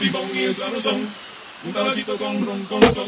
tibón y el salazón, un tabachito con ron, con, con.